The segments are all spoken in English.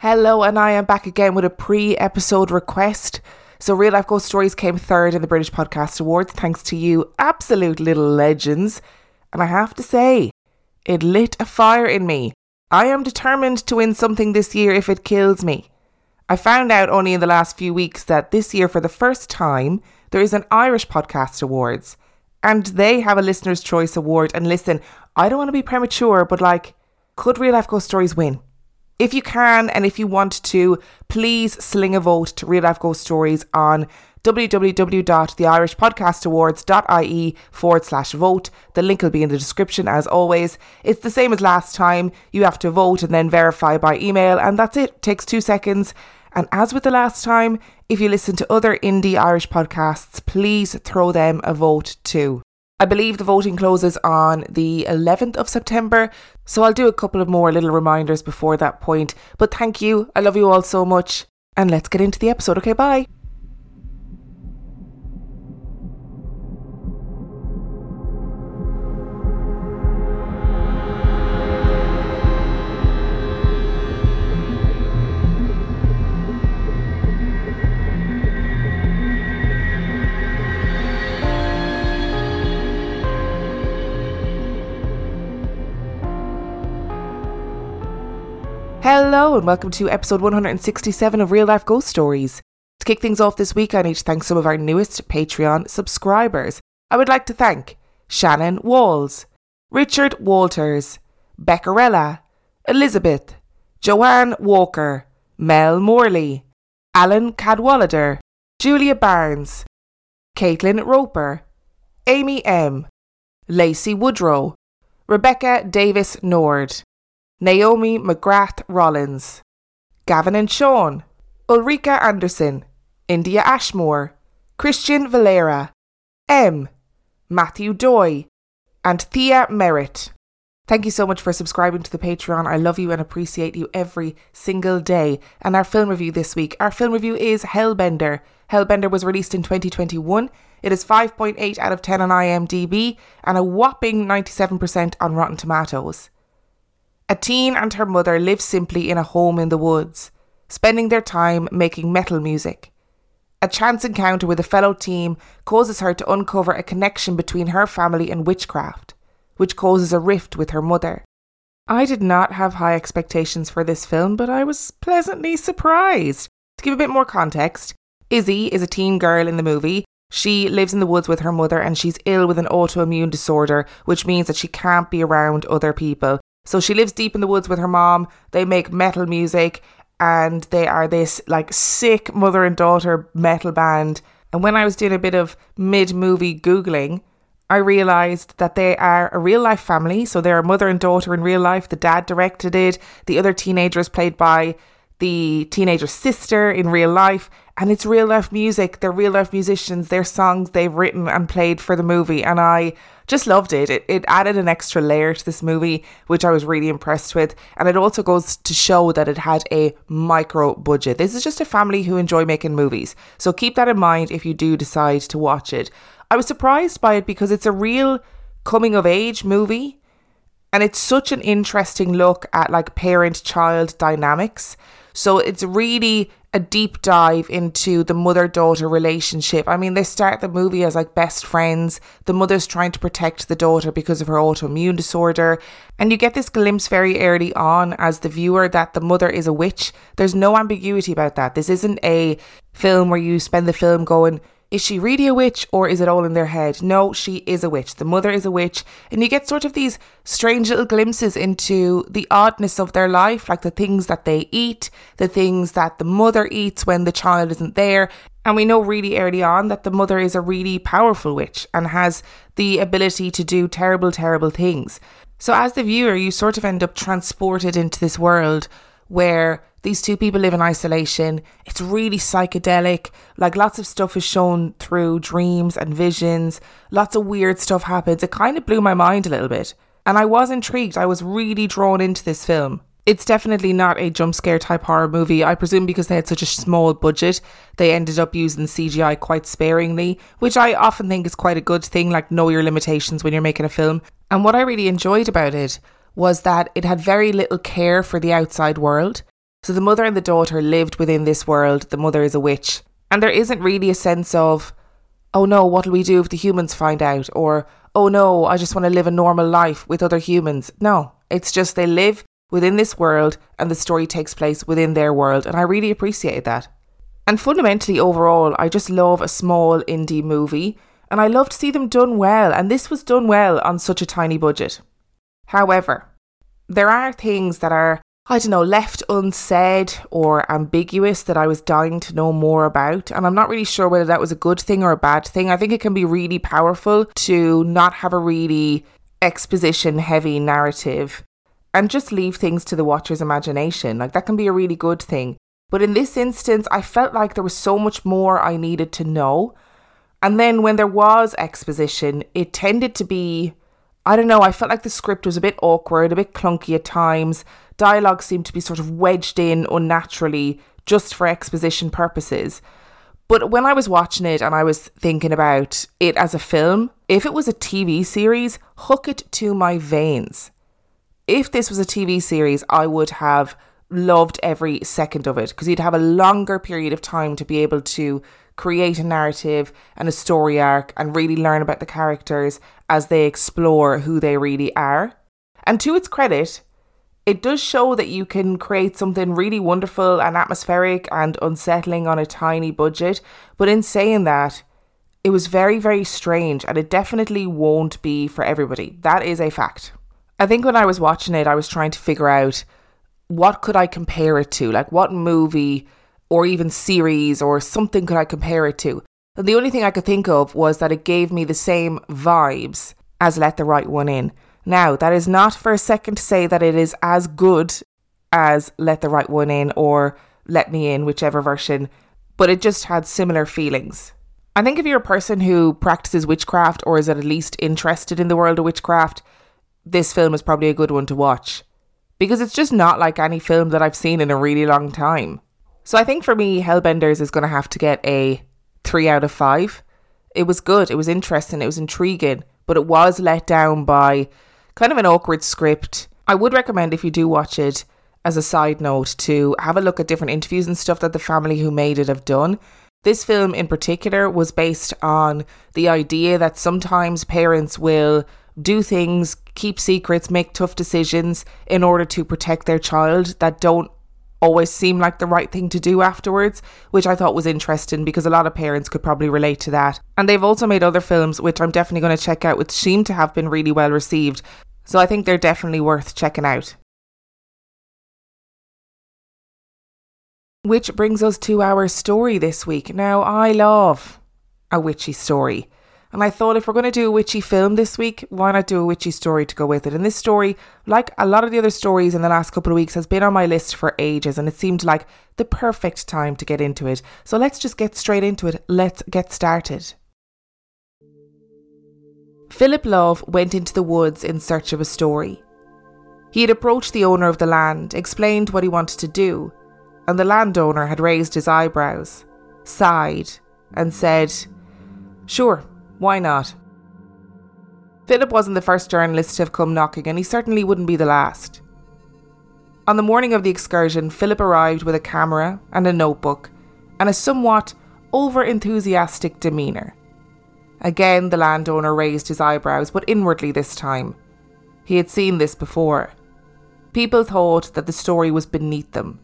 Hello, and I am back again with a pre episode request. So, Real Life Ghost Stories came third in the British Podcast Awards, thanks to you, absolute little legends. And I have to say, it lit a fire in me. I am determined to win something this year if it kills me. I found out only in the last few weeks that this year, for the first time, there is an Irish Podcast Awards. And they have a Listener's Choice Award. And listen, I don't want to be premature, but like, could Real Life Ghost Stories win? If you can and if you want to, please sling a vote to Real Life Ghost Stories on www.theirishpodcastawards.ie forward slash vote. The link will be in the description as always. It's the same as last time. You have to vote and then verify by email, and that's it. Takes two seconds. And as with the last time, if you listen to other indie Irish podcasts, please throw them a vote too. I believe the voting closes on the 11th of September, so I'll do a couple of more little reminders before that point. But thank you, I love you all so much, and let's get into the episode. Okay, bye. Hello, and welcome to episode 167 of Real Life Ghost Stories. To kick things off this week, I need to thank some of our newest Patreon subscribers. I would like to thank Shannon Walls, Richard Walters, Beccarella, Elizabeth, Joanne Walker, Mel Morley, Alan Cadwallader, Julia Barnes, Caitlin Roper, Amy M, Lacey Woodrow, Rebecca Davis Nord, Naomi McGrath Rollins, Gavin and Sean, Ulrika Anderson, India Ashmore, Christian Valera, M, Matthew Doy, and Thea Merritt. Thank you so much for subscribing to the Patreon. I love you and appreciate you every single day. And our film review this week. Our film review is Hellbender. Hellbender was released in 2021. It is 5.8 out of 10 on IMDb and a whopping 97% on Rotten Tomatoes. A teen and her mother live simply in a home in the woods, spending their time making metal music. A chance encounter with a fellow teen causes her to uncover a connection between her family and witchcraft, which causes a rift with her mother. I did not have high expectations for this film, but I was pleasantly surprised. To give a bit more context, Izzy is a teen girl in the movie. She lives in the woods with her mother and she's ill with an autoimmune disorder, which means that she can't be around other people. So she lives deep in the woods with her mom. They make metal music and they are this like sick mother and daughter metal band. And when I was doing a bit of mid movie Googling, I realised that they are a real life family. So they're a mother and daughter in real life. The dad directed it. The other teenager is played by the teenager's sister in real life. And it's real life music. They're real life musicians. Their songs they've written and played for the movie. And I just loved it. it. It added an extra layer to this movie, which I was really impressed with. And it also goes to show that it had a micro budget. This is just a family who enjoy making movies. So keep that in mind if you do decide to watch it. I was surprised by it because it's a real coming of age movie. And it's such an interesting look at like parent child dynamics. So it's really a deep dive into the mother daughter relationship. I mean, they start the movie as like best friends. The mother's trying to protect the daughter because of her autoimmune disorder. And you get this glimpse very early on as the viewer that the mother is a witch. There's no ambiguity about that. This isn't a film where you spend the film going, is she really a witch or is it all in their head? No, she is a witch. The mother is a witch. And you get sort of these strange little glimpses into the oddness of their life, like the things that they eat, the things that the mother eats when the child isn't there. And we know really early on that the mother is a really powerful witch and has the ability to do terrible, terrible things. So, as the viewer, you sort of end up transported into this world where these two people live in isolation. It's really psychedelic. Like lots of stuff is shown through dreams and visions. Lots of weird stuff happens. It kind of blew my mind a little bit. And I was intrigued. I was really drawn into this film. It's definitely not a jump scare type horror movie. I presume because they had such a small budget, they ended up using CGI quite sparingly, which I often think is quite a good thing, like know your limitations when you're making a film. And what I really enjoyed about it was that it had very little care for the outside world. So the mother and the daughter lived within this world. The mother is a witch. And there isn't really a sense of, oh no, what'll we do if the humans find out? Or, oh no, I just want to live a normal life with other humans. No, it's just they live within this world and the story takes place within their world. And I really appreciate that. And fundamentally, overall, I just love a small indie movie and I love to see them done well. And this was done well on such a tiny budget. However, there are things that are, I don't know, left unsaid or ambiguous that I was dying to know more about. And I'm not really sure whether that was a good thing or a bad thing. I think it can be really powerful to not have a really exposition heavy narrative and just leave things to the watcher's imagination. Like that can be a really good thing. But in this instance, I felt like there was so much more I needed to know. And then when there was exposition, it tended to be I don't know, I felt like the script was a bit awkward, a bit clunky at times. Dialogue seemed to be sort of wedged in unnaturally just for exposition purposes. But when I was watching it and I was thinking about it as a film, if it was a TV series, hook it to my veins. If this was a TV series, I would have loved every second of it because you'd have a longer period of time to be able to create a narrative and a story arc and really learn about the characters as they explore who they really are. And to its credit, it does show that you can create something really wonderful and atmospheric and unsettling on a tiny budget. But in saying that, it was very, very strange and it definitely won't be for everybody. That is a fact. I think when I was watching it, I was trying to figure out what could I compare it to? Like what movie or even series or something could I compare it to? And the only thing I could think of was that it gave me the same vibes as Let the Right One In. Now, that is not for a second to say that it is as good as Let the Right One In or Let Me In, whichever version, but it just had similar feelings. I think if you're a person who practices witchcraft or is at least interested in the world of witchcraft, this film is probably a good one to watch. Because it's just not like any film that I've seen in a really long time. So I think for me, Hellbenders is going to have to get a three out of five. It was good, it was interesting, it was intriguing, but it was let down by kind of an awkward script. I would recommend if you do watch it, as a side note, to have a look at different interviews and stuff that the family who made it have done. This film in particular was based on the idea that sometimes parents will do things, keep secrets, make tough decisions in order to protect their child that don't always seem like the right thing to do afterwards, which I thought was interesting because a lot of parents could probably relate to that. And they've also made other films, which I'm definitely going to check out, which seem to have been really well received. So I think they're definitely worth checking out. Which brings us to our story this week. Now, I love a witchy story. And I thought if we're going to do a witchy film this week, why not do a witchy story to go with it? And this story, like a lot of the other stories in the last couple of weeks, has been on my list for ages and it seemed like the perfect time to get into it. So let's just get straight into it. Let's get started. Philip Love went into the woods in search of a story. He had approached the owner of the land, explained what he wanted to do, and the landowner had raised his eyebrows, sighed, and said, Sure, why not? Philip wasn't the first journalist to have come knocking, and he certainly wouldn't be the last. On the morning of the excursion, Philip arrived with a camera and a notebook and a somewhat over enthusiastic demeanour. Again, the landowner raised his eyebrows, but inwardly this time. He had seen this before. People thought that the story was beneath them.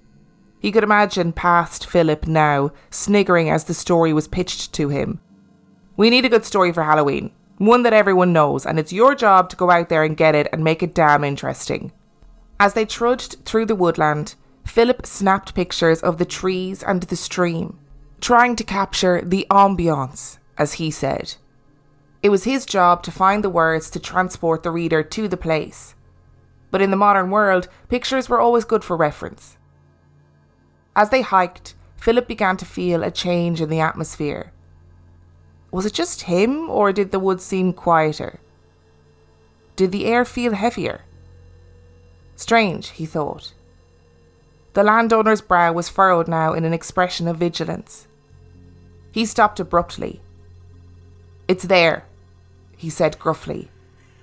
He could imagine past Philip now, sniggering as the story was pitched to him, we need a good story for Halloween, one that everyone knows, and it's your job to go out there and get it and make it damn interesting. As they trudged through the woodland, Philip snapped pictures of the trees and the stream, trying to capture the ambiance, as he said. It was his job to find the words to transport the reader to the place. But in the modern world, pictures were always good for reference. As they hiked, Philip began to feel a change in the atmosphere. Was it just him, or did the woods seem quieter? Did the air feel heavier? Strange, he thought. The landowner's brow was furrowed now in an expression of vigilance. He stopped abruptly. It's there, he said gruffly,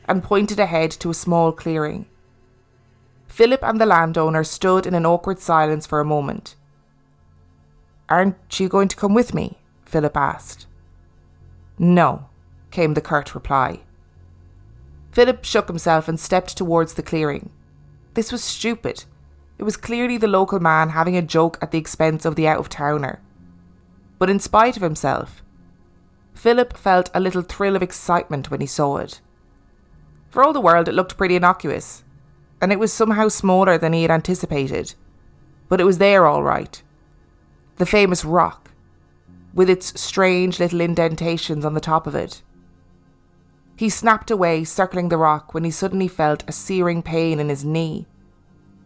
and pointed ahead to a small clearing. Philip and the landowner stood in an awkward silence for a moment. Aren't you going to come with me? Philip asked. No, came the curt reply. Philip shook himself and stepped towards the clearing. This was stupid. It was clearly the local man having a joke at the expense of the out of towner. But in spite of himself, Philip felt a little thrill of excitement when he saw it. For all the world, it looked pretty innocuous, and it was somehow smaller than he had anticipated. But it was there all right. The famous rock, with its strange little indentations on the top of it. He snapped away, circling the rock, when he suddenly felt a searing pain in his knee.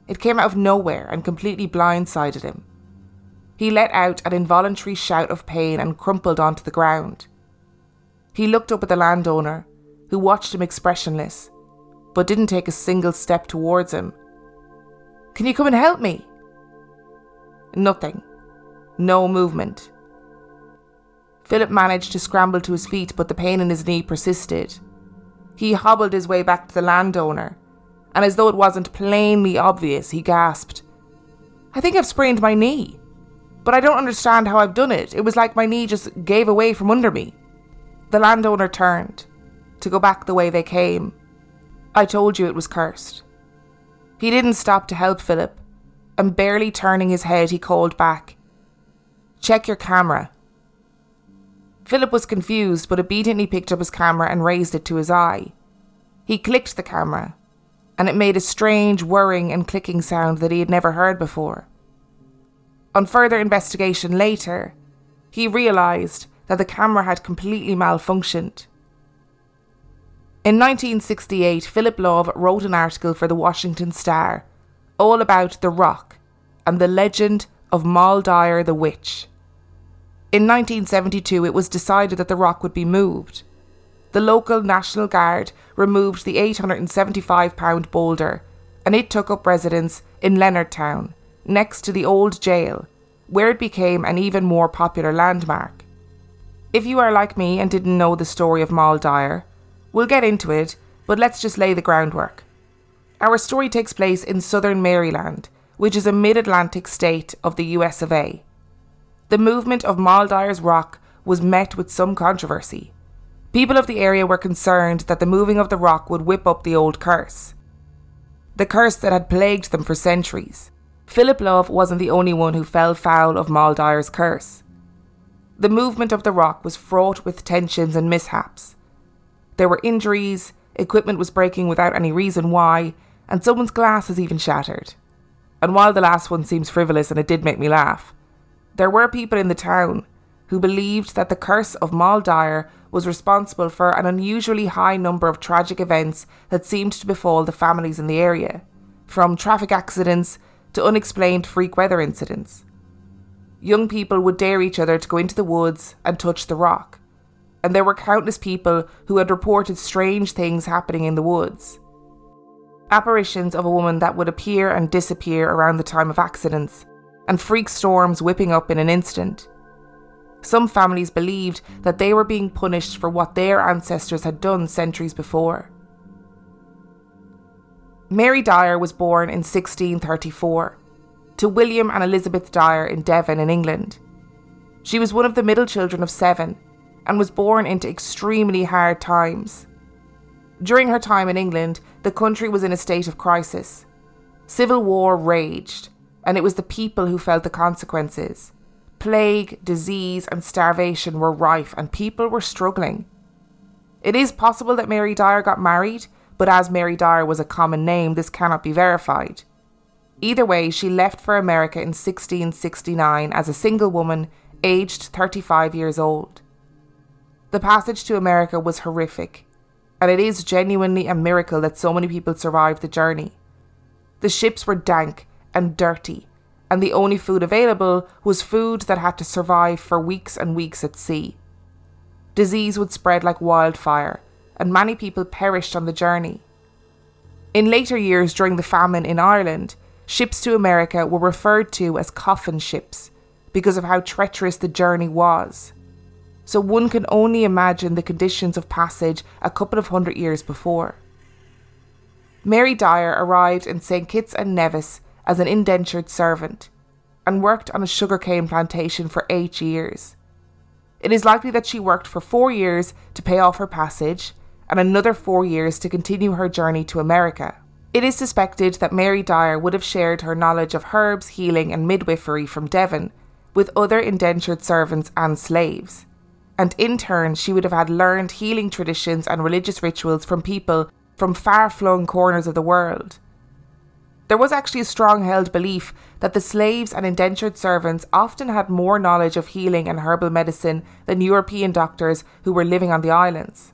It came out of nowhere and completely blindsided him. He let out an involuntary shout of pain and crumpled onto the ground. He looked up at the landowner, who watched him expressionless, but didn't take a single step towards him. Can you come and help me? Nothing. No movement. Philip managed to scramble to his feet, but the pain in his knee persisted. He hobbled his way back to the landowner, and as though it wasn't plainly obvious, he gasped, I think I've sprained my knee, but I don't understand how I've done it. It was like my knee just gave away from under me. The landowner turned to go back the way they came. I told you it was cursed. He didn't stop to help Philip, and barely turning his head, he called back, Check your camera. Philip was confused, but obediently picked up his camera and raised it to his eye. He clicked the camera, and it made a strange whirring and clicking sound that he had never heard before. On further investigation later, he realised that the camera had completely malfunctioned. In 1968, Philip Love wrote an article for the Washington Star all about the rock and the legend of Moll Dyer the witch. In 1972, it was decided that the rock would be moved. The local National Guard removed the 875 pound boulder and it took up residence in Leonardtown, next to the old jail, where it became an even more popular landmark. If you are like me and didn't know the story of Moll Dyer, we'll get into it, but let's just lay the groundwork. Our story takes place in southern Maryland, which is a mid Atlantic state of the US of A. The movement of Dyer's rock was met with some controversy. People of the area were concerned that the moving of the rock would whip up the old curse. The curse that had plagued them for centuries. Philip Love wasn't the only one who fell foul of Dyer's curse. The movement of the rock was fraught with tensions and mishaps. There were injuries, equipment was breaking without any reason why, and someone's glass has even shattered. And while the last one seems frivolous and it did make me laugh, there were people in the town who believed that the curse of Dyer was responsible for an unusually high number of tragic events that seemed to befall the families in the area, from traffic accidents to unexplained freak weather incidents young people would dare each other to go into the woods and touch the rock. And there were countless people who had reported strange things happening in the woods. Apparitions of a woman that would appear and disappear around the time of accidents, and freak storms whipping up in an instant. Some families believed that they were being punished for what their ancestors had done centuries before. Mary Dyer was born in 1634 to William and Elizabeth Dyer in Devon, in England. She was one of the middle children of seven and was born into extremely hard times. During her time in England, the country was in a state of crisis. Civil war raged, and it was the people who felt the consequences. Plague, disease, and starvation were rife, and people were struggling. It is possible that Mary Dyer got married, but as Mary Dyer was a common name, this cannot be verified. Either way, she left for America in 1669 as a single woman, aged 35 years old. The passage to America was horrific, and it is genuinely a miracle that so many people survived the journey. The ships were dank and dirty, and the only food available was food that had to survive for weeks and weeks at sea. Disease would spread like wildfire, and many people perished on the journey. In later years, during the famine in Ireland, ships to America were referred to as coffin ships because of how treacherous the journey was. So one can only imagine the conditions of passage a couple of hundred years before. Mary Dyer arrived in St. Kitts and Nevis as an indentured servant and worked on a sugarcane plantation for eight years. It is likely that she worked for four years to pay off her passage and another four years to continue her journey to America. It is suspected that Mary Dyer would have shared her knowledge of herbs, healing, and midwifery from Devon with other indentured servants and slaves. And in turn, she would have had learned healing traditions and religious rituals from people from far flung corners of the world. There was actually a strong held belief that the slaves and indentured servants often had more knowledge of healing and herbal medicine than European doctors who were living on the islands.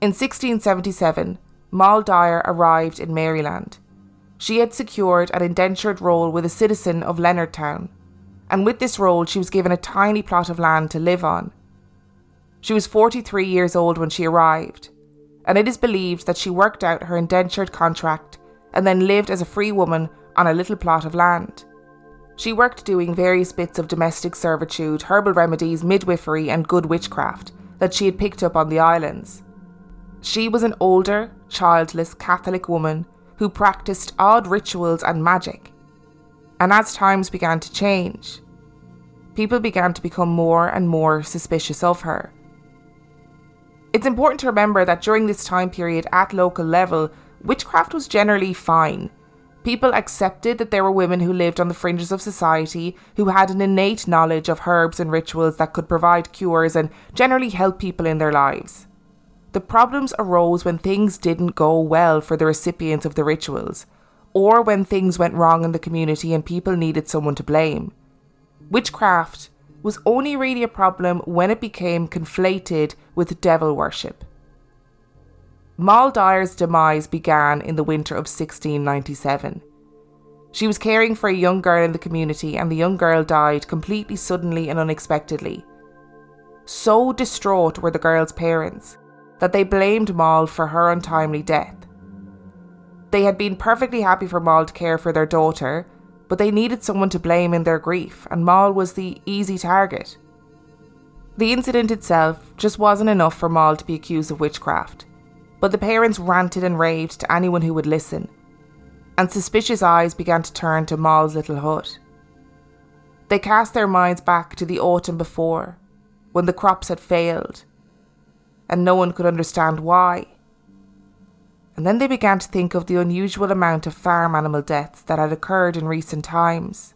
In 1677, Moll Dyer arrived in Maryland. She had secured an indentured role with a citizen of Leonardtown, and with this role, she was given a tiny plot of land to live on. She was 43 years old when she arrived, and it is believed that she worked out her indentured contract and then lived as a free woman on a little plot of land. She worked doing various bits of domestic servitude, herbal remedies, midwifery, and good witchcraft that she had picked up on the islands. She was an older, childless Catholic woman who practiced odd rituals and magic. And as times began to change, people began to become more and more suspicious of her. It's important to remember that during this time period at local level, witchcraft was generally fine. People accepted that there were women who lived on the fringes of society who had an innate knowledge of herbs and rituals that could provide cures and generally help people in their lives. The problems arose when things didn't go well for the recipients of the rituals, or when things went wrong in the community and people needed someone to blame. Witchcraft was only really a problem when it became conflated with devil worship. Moll Dyer's demise began in the winter of 1697. She was caring for a young girl in the community, and the young girl died completely suddenly and unexpectedly. So distraught were the girl's parents that they blamed Moll for her untimely death. They had been perfectly happy for Moll to care for their daughter, but they needed someone to blame in their grief, and Moll was the easy target. The incident itself just wasn't enough for Moll to be accused of witchcraft, but the parents ranted and raved to anyone who would listen, and suspicious eyes began to turn to Moll's little hut. They cast their minds back to the autumn before, when the crops had failed and no one could understand why. And then they began to think of the unusual amount of farm animal deaths that had occurred in recent times.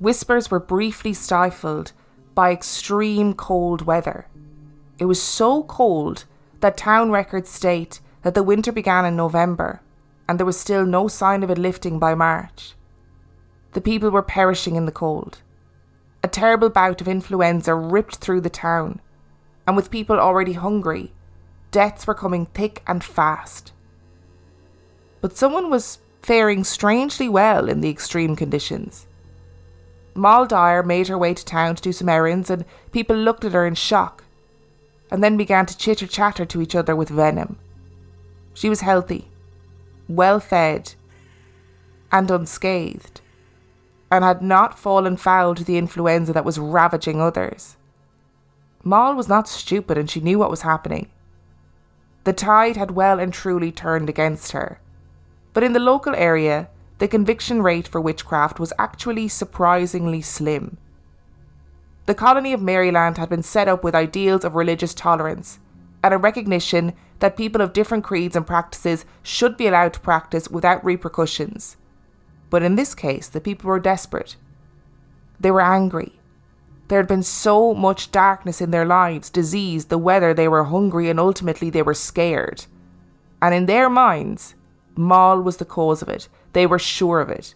Whispers were briefly stifled by extreme cold weather. It was so cold that town records state that the winter began in November and there was still no sign of it lifting by March. The people were perishing in the cold. A terrible bout of influenza ripped through the town, and with people already hungry, deaths were coming thick and fast. But someone was faring strangely well in the extreme conditions. Moll Dyer made her way to town to do some errands, and people looked at her in shock, and then began to chitter chatter to each other with venom. She was healthy, well fed, and unscathed, and had not fallen foul to the influenza that was ravaging others. Moll was not stupid and she knew what was happening. The tide had well and truly turned against her. But in the local area, the conviction rate for witchcraft was actually surprisingly slim. The colony of Maryland had been set up with ideals of religious tolerance and a recognition that people of different creeds and practices should be allowed to practice without repercussions. But in this case, the people were desperate. They were angry. There had been so much darkness in their lives disease, the weather, they were hungry, and ultimately they were scared. And in their minds, Moll was the cause of it. They were sure of it.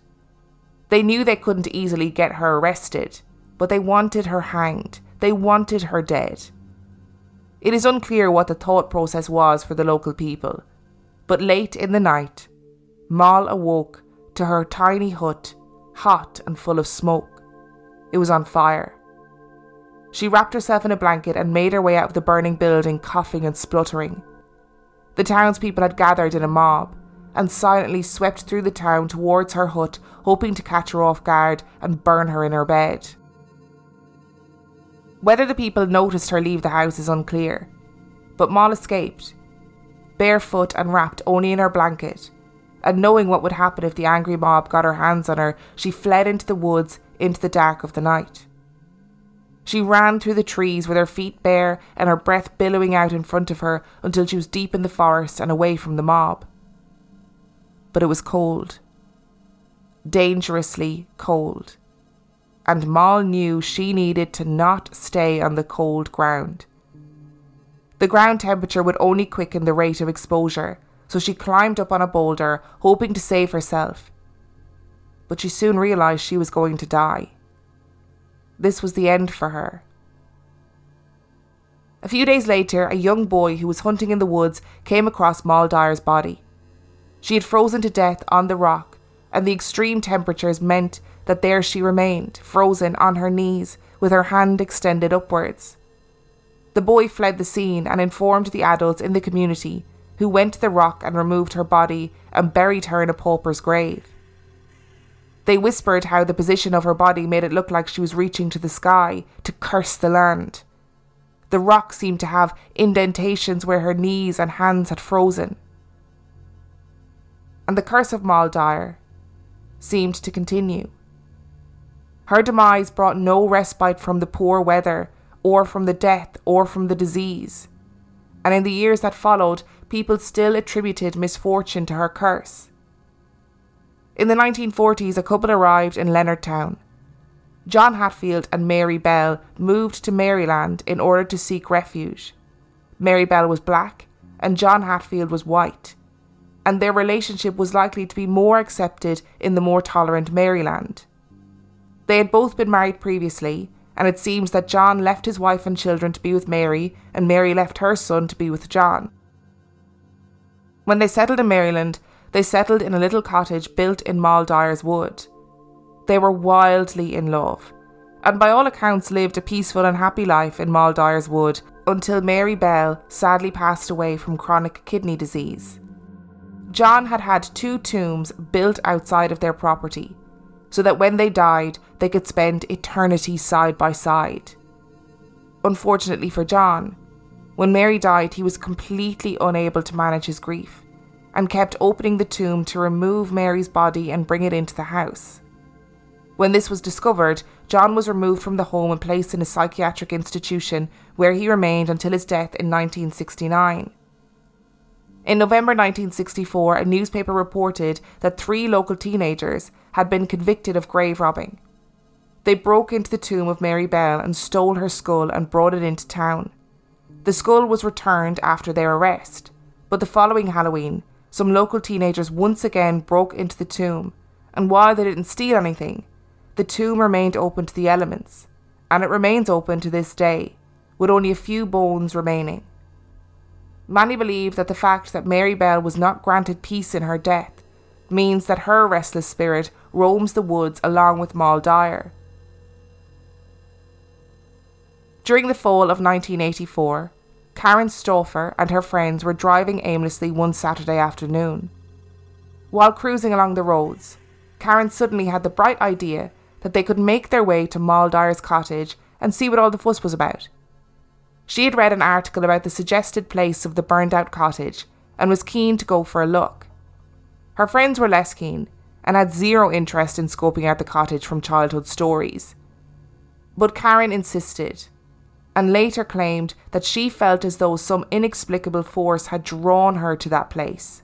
They knew they couldn't easily get her arrested, but they wanted her hanged. They wanted her dead. It is unclear what the thought process was for the local people, but late in the night, Moll awoke to her tiny hut, hot and full of smoke. It was on fire. She wrapped herself in a blanket and made her way out of the burning building, coughing and spluttering. The townspeople had gathered in a mob and silently swept through the town towards her hut, hoping to catch her off guard and burn her in her bed. Whether the people noticed her leave the house is unclear, but Moll escaped. barefoot and wrapped only in her blanket. And knowing what would happen if the angry mob got her hands on her, she fled into the woods into the dark of the night. She ran through the trees with her feet bare and her breath billowing out in front of her until she was deep in the forest and away from the mob. But it was cold. Dangerously cold. And Moll knew she needed to not stay on the cold ground. The ground temperature would only quicken the rate of exposure, so she climbed up on a boulder, hoping to save herself. But she soon realised she was going to die. This was the end for her. A few days later, a young boy who was hunting in the woods came across Moll Dyer's body. She had frozen to death on the rock, and the extreme temperatures meant that there she remained, frozen on her knees, with her hand extended upwards. The boy fled the scene and informed the adults in the community, who went to the rock and removed her body and buried her in a pauper's grave. They whispered how the position of her body made it look like she was reaching to the sky to curse the land. The rock seemed to have indentations where her knees and hands had frozen. And the curse of Dyer seemed to continue. Her demise brought no respite from the poor weather, or from the death, or from the disease. And in the years that followed, people still attributed misfortune to her curse. In the 1940s, a couple arrived in Leonardtown. John Hatfield and Mary Bell moved to Maryland in order to seek refuge. Mary Bell was black and John Hatfield was white, and their relationship was likely to be more accepted in the more tolerant Maryland. They had both been married previously, and it seems that John left his wife and children to be with Mary, and Mary left her son to be with John. When they settled in Maryland, they settled in a little cottage built in Moll Dyer's wood. They were wildly in love, and by all accounts lived a peaceful and happy life in Moll Dyer's wood until Mary Bell sadly passed away from chronic kidney disease. John had had two tombs built outside of their property, so that when they died, they could spend eternity side by side. Unfortunately for John, when Mary died, he was completely unable to manage his grief and kept opening the tomb to remove Mary's body and bring it into the house. When this was discovered, John was removed from the home and placed in a psychiatric institution where he remained until his death in 1969. In November 1964, a newspaper reported that three local teenagers had been convicted of grave robbing. They broke into the tomb of Mary Bell and stole her skull and brought it into town. The skull was returned after their arrest, but the following Halloween, some local teenagers once again broke into the tomb, and while they didn't steal anything, the tomb remained open to the elements, and it remains open to this day, with only a few bones remaining. Many believe that the fact that Mary Bell was not granted peace in her death means that her restless spirit roams the woods along with Moll Dyer. During the fall of 1984, Karen Stauffer and her friends were driving aimlessly one Saturday afternoon. While cruising along the roads, Karen suddenly had the bright idea that they could make their way to Moll Dyer's cottage and see what all the fuss was about. She had read an article about the suggested place of the burned out cottage and was keen to go for a look. Her friends were less keen and had zero interest in scoping out the cottage from childhood stories. But Karen insisted and later claimed that she felt as though some inexplicable force had drawn her to that place.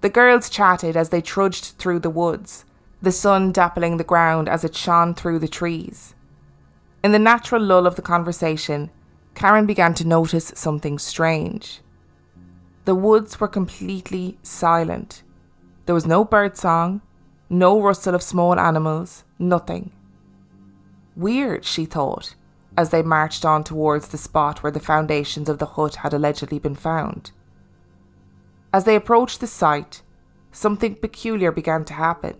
The girls chatted as they trudged through the woods, the sun dappling the ground as it shone through the trees. In the natural lull of the conversation, Karen began to notice something strange. The woods were completely silent. There was no bird song, no rustle of small animals, nothing. Weird, she thought as they marched on towards the spot where the foundations of the hut had allegedly been found. As they approached the site, something peculiar began to happen.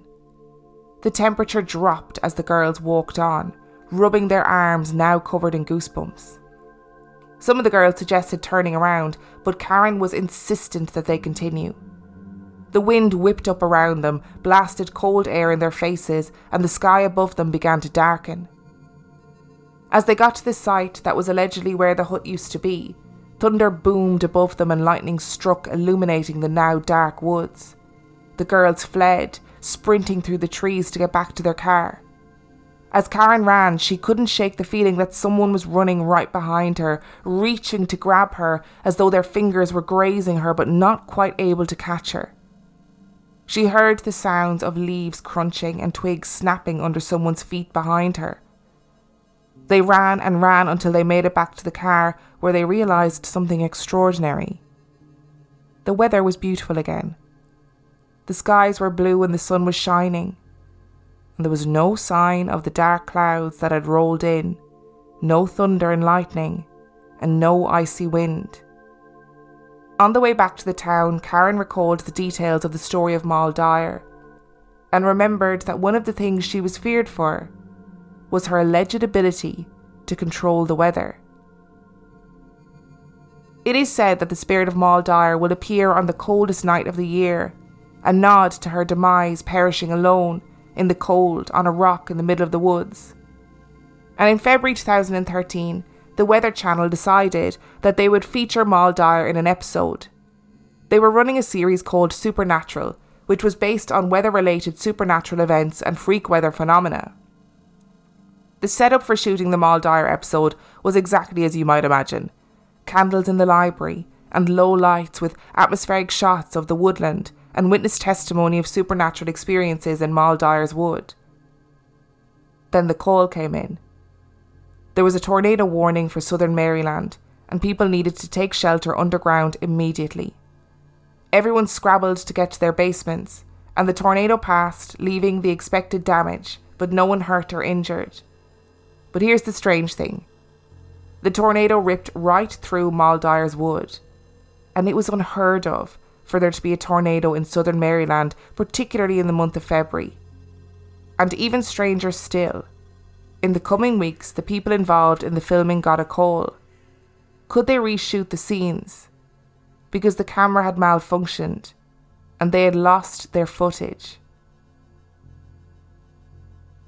The temperature dropped as the girls walked on, rubbing their arms now covered in goosebumps. Some of the girls suggested turning around, but Karen was insistent that they continue. The wind whipped up around them, blasted cold air in their faces, and the sky above them began to darken. As they got to the site that was allegedly where the hut used to be, Thunder boomed above them and lightning struck, illuminating the now dark woods. The girls fled, sprinting through the trees to get back to their car. As Karen ran, she couldn't shake the feeling that someone was running right behind her, reaching to grab her as though their fingers were grazing her but not quite able to catch her. She heard the sounds of leaves crunching and twigs snapping under someone's feet behind her. They ran and ran until they made it back to the car, where they realised something extraordinary. The weather was beautiful again. The skies were blue and the sun was shining. And there was no sign of the dark clouds that had rolled in, no thunder and lightning, and no icy wind. On the way back to the town, Karen recalled the details of the story of Moll Dyer and remembered that one of the things she was feared for was her alleged ability to control the weather. It is said that the spirit of Moll Dyer will appear on the coldest night of the year, a nod to her demise perishing alone in the cold on a rock in the middle of the woods. And in February 2013, the Weather Channel decided that they would feature Dyer in an episode. They were running a series called Supernatural, which was based on weather related supernatural events and freak weather phenomena. The setup for shooting the Dyer episode was exactly as you might imagine candles in the library, and low lights with atmospheric shots of the woodland and witness testimony of supernatural experiences in Dyer's wood. Then the call came in. There was a tornado warning for southern Maryland, and people needed to take shelter underground immediately. Everyone scrabbled to get to their basements, and the tornado passed, leaving the expected damage, but no one hurt or injured. But here's the strange thing the tornado ripped right through Dyer's wood, and it was unheard of for there to be a tornado in southern Maryland, particularly in the month of February. And even stranger still, in the coming weeks, the people involved in the filming got a call. Could they reshoot the scenes? Because the camera had malfunctioned and they had lost their footage.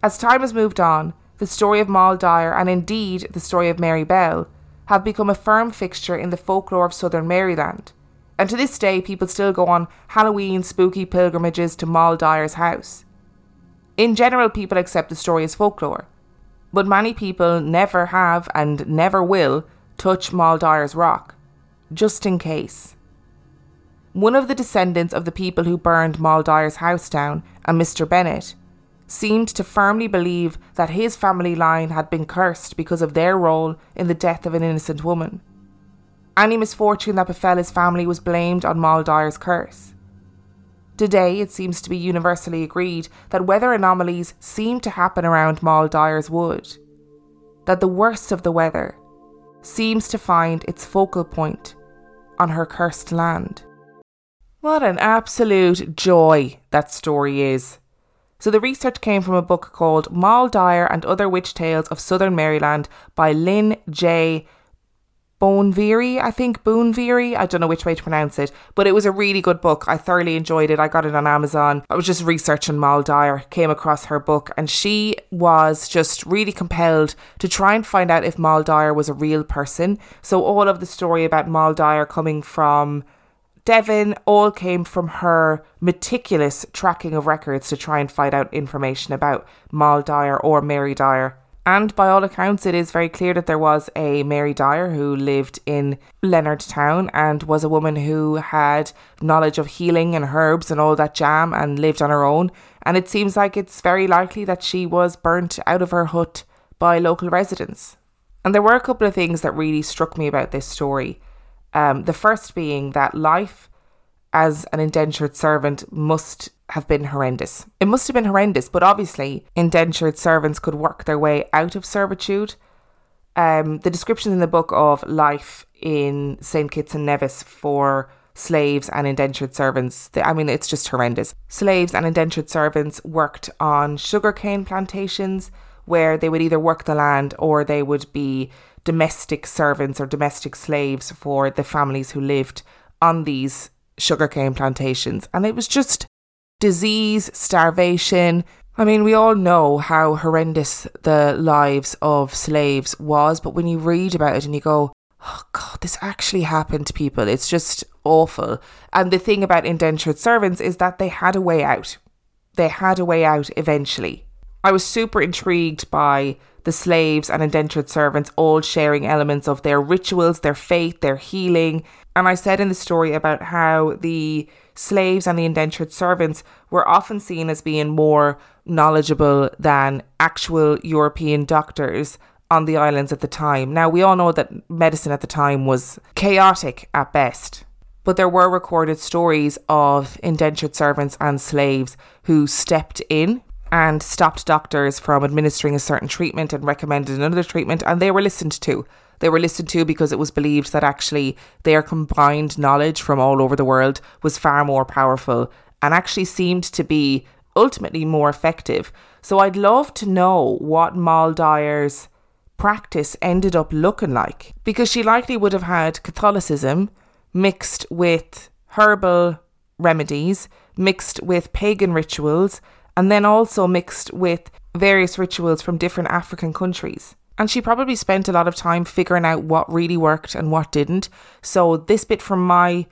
As time has moved on, the story of Moll Dyer, and indeed the story of Mary Bell, have become a firm fixture in the folklore of southern Maryland. And to this day, people still go on Halloween spooky pilgrimages to Moll Dyer's house. In general, people accept the story as folklore, but many people never have and never will touch Dyer's rock, just in case. One of the descendants of the people who burned Dyer's house down, a Mr. Bennett, seemed to firmly believe that his family line had been cursed because of their role in the death of an innocent woman. Any misfortune that befell his family was blamed on Dyer's curse. Today, it seems to be universally agreed that weather anomalies seem to happen around Dyer's wood, that the worst of the weather seems to find its focal point on her cursed land. What an absolute joy that story is. So the research came from a book called Moll Dyer and Other Witch Tales of Southern Maryland by Lynn J. Boonveary, I think Boonveary. I don't know which way to pronounce it, but it was a really good book. I thoroughly enjoyed it. I got it on Amazon. I was just researching Mal Dyer, came across her book, and she was just really compelled to try and find out if Mal Dyer was a real person. So all of the story about Mal Dyer coming from Devon all came from her meticulous tracking of records to try and find out information about Mal Dyer or Mary Dyer. And by all accounts, it is very clear that there was a Mary Dyer who lived in Leonardtown and was a woman who had knowledge of healing and herbs and all that jam and lived on her own. And it seems like it's very likely that she was burnt out of her hut by local residents. And there were a couple of things that really struck me about this story. Um, the first being that life as an indentured servant must have been horrendous. It must have been horrendous, but obviously, indentured servants could work their way out of servitude. Um, the descriptions in the book of life in St. Kitts and Nevis for slaves and indentured servants, I mean, it's just horrendous. Slaves and indentured servants worked on sugarcane plantations where they would either work the land or they would be domestic servants or domestic slaves for the families who lived on these sugarcane plantations. And it was just disease, starvation. I mean, we all know how horrendous the lives of slaves was, but when you read about it and you go, oh God, this actually happened to people. It's just awful. And the thing about indentured servants is that they had a way out. They had a way out eventually. I was super intrigued by the slaves and indentured servants all sharing elements of their rituals, their faith, their healing. And I said in the story about how the slaves and the indentured servants were often seen as being more knowledgeable than actual European doctors on the islands at the time. Now, we all know that medicine at the time was chaotic at best, but there were recorded stories of indentured servants and slaves who stepped in and stopped doctors from administering a certain treatment and recommended another treatment, and they were listened to. They were listened to because it was believed that actually their combined knowledge from all over the world was far more powerful and actually seemed to be ultimately more effective. So I'd love to know what Moll Dyer's practice ended up looking like because she likely would have had Catholicism mixed with herbal remedies, mixed with pagan rituals, and then also mixed with various rituals from different African countries. And she probably spent a lot of time figuring out what really worked and what didn't. So, this bit from my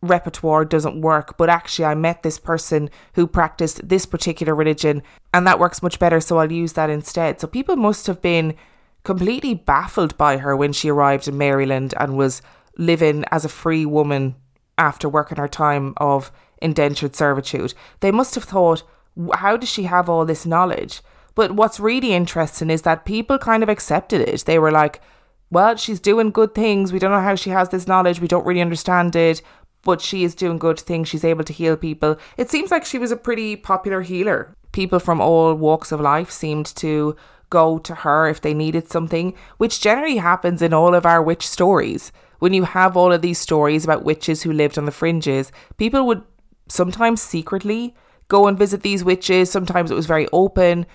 repertoire doesn't work, but actually, I met this person who practiced this particular religion, and that works much better. So, I'll use that instead. So, people must have been completely baffled by her when she arrived in Maryland and was living as a free woman after working her time of indentured servitude. They must have thought, how does she have all this knowledge? But what's really interesting is that people kind of accepted it. They were like, well, she's doing good things. We don't know how she has this knowledge. We don't really understand it, but she is doing good things. She's able to heal people. It seems like she was a pretty popular healer. People from all walks of life seemed to go to her if they needed something, which generally happens in all of our witch stories. When you have all of these stories about witches who lived on the fringes, people would sometimes secretly go and visit these witches. Sometimes it was very open.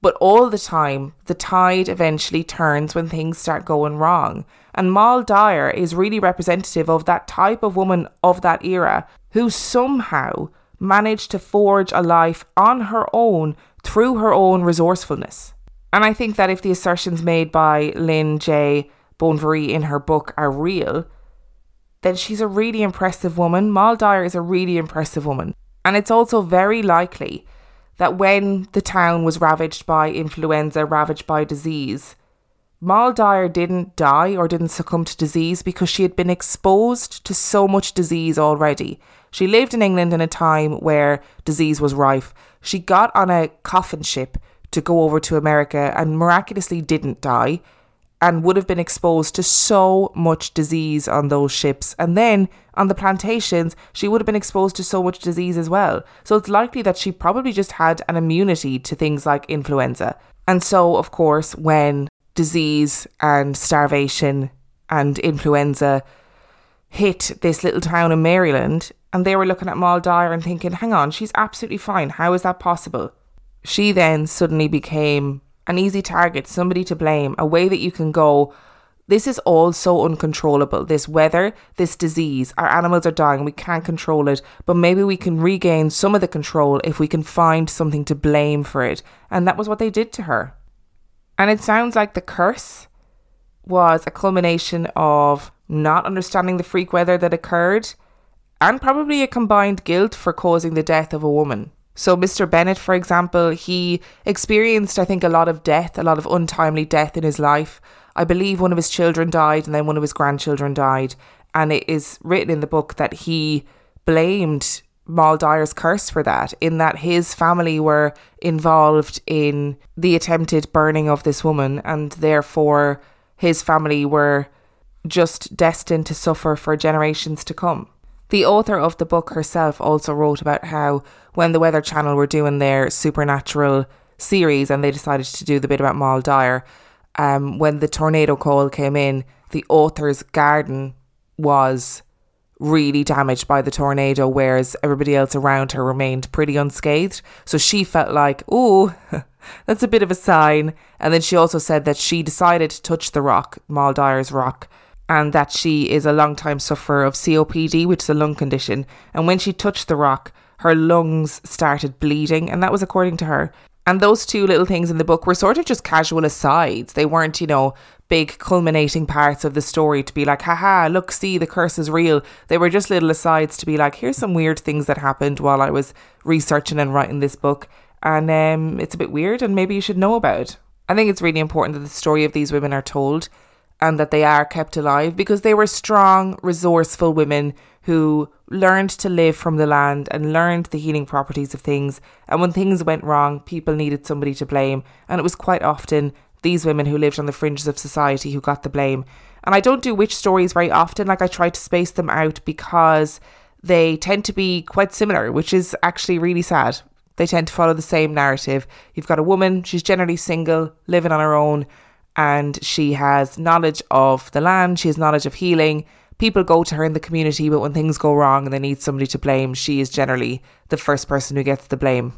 But all the time, the tide eventually turns when things start going wrong. And Moll Dyer is really representative of that type of woman of that era who somehow managed to forge a life on her own through her own resourcefulness. And I think that if the assertions made by Lynn J. Bonvery in her book are real, then she's a really impressive woman. Moll Dyer is a really impressive woman. And it's also very likely that when the town was ravaged by influenza, ravaged by disease, Moll Dyer didn't die or didn't succumb to disease because she had been exposed to so much disease already. She lived in England in a time where disease was rife. She got on a coffin ship to go over to America and miraculously didn't die and would have been exposed to so much disease on those ships. And then on the plantations, she would have been exposed to so much disease as well. So it's likely that she probably just had an immunity to things like influenza. And so, of course, when disease and starvation and influenza hit this little town in Maryland, and they were looking at Moll Dyer and thinking, hang on, she's absolutely fine. How is that possible? She then suddenly became an easy target, somebody to blame, a way that you can go, this is all so uncontrollable. This weather, this disease, our animals are dying, we can't control it, but maybe we can regain some of the control if we can find something to blame for it. And that was what they did to her. And it sounds like the curse was a culmination of not understanding the freak weather that occurred and probably a combined guilt for causing the death of a woman. So, Mr. Bennett, for example, he experienced, I think, a lot of death, a lot of untimely death in his life. I believe one of his children died and then one of his grandchildren died. And it is written in the book that he blamed Moll Dyer's curse for that, in that his family were involved in the attempted burning of this woman, and therefore his family were just destined to suffer for generations to come. The author of the book herself also wrote about how when the Weather Channel were doing their supernatural series and they decided to do the bit about Moll Dyer, um, when the tornado call came in, the author's garden was really damaged by the tornado, whereas everybody else around her remained pretty unscathed. So she felt like, oh, that's a bit of a sign. And then she also said that she decided to touch the rock, Moll Dyer's rock, and that she is a long time sufferer of COPD, which is a lung condition. And when she touched the rock, her lungs started bleeding, and that was according to her. And those two little things in the book were sort of just casual asides. They weren't, you know, big culminating parts of the story to be like, haha, look, see, the curse is real. They were just little asides to be like, here's some weird things that happened while I was researching and writing this book. And um, it's a bit weird, and maybe you should know about it. I think it's really important that the story of these women are told and that they are kept alive because they were strong, resourceful women who learned to live from the land and learned the healing properties of things. And when things went wrong, people needed somebody to blame. And it was quite often these women who lived on the fringes of society who got the blame. And I don't do witch stories very often, like I try to space them out because they tend to be quite similar, which is actually really sad. They tend to follow the same narrative. You've got a woman, she's generally single, living on her own, and she has knowledge of the land, she has knowledge of healing. People go to her in the community, but when things go wrong and they need somebody to blame, she is generally the first person who gets the blame.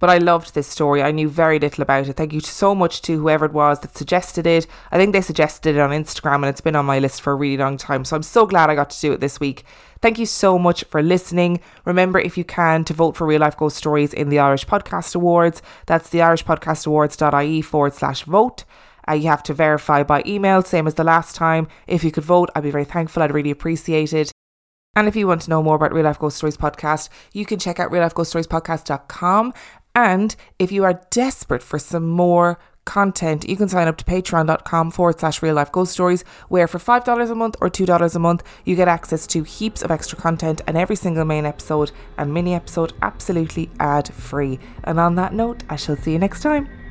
But I loved this story. I knew very little about it. Thank you so much to whoever it was that suggested it. I think they suggested it on Instagram and it's been on my list for a really long time. So I'm so glad I got to do it this week. Thank you so much for listening. Remember, if you can, to vote for Real Life Ghost Stories in the Irish Podcast Awards. That's the irishpodcastawards.ie forward slash vote. Uh, you have to verify by email, same as the last time. If you could vote, I'd be very thankful. I'd really appreciate it. And if you want to know more about Real Life Ghost Stories podcast, you can check out reallifeghoststoriespodcast.com. And if you are desperate for some more content, you can sign up to patreon.com forward slash real life ghost stories, where for $5 a month or $2 a month, you get access to heaps of extra content and every single main episode and mini episode absolutely ad free. And on that note, I shall see you next time.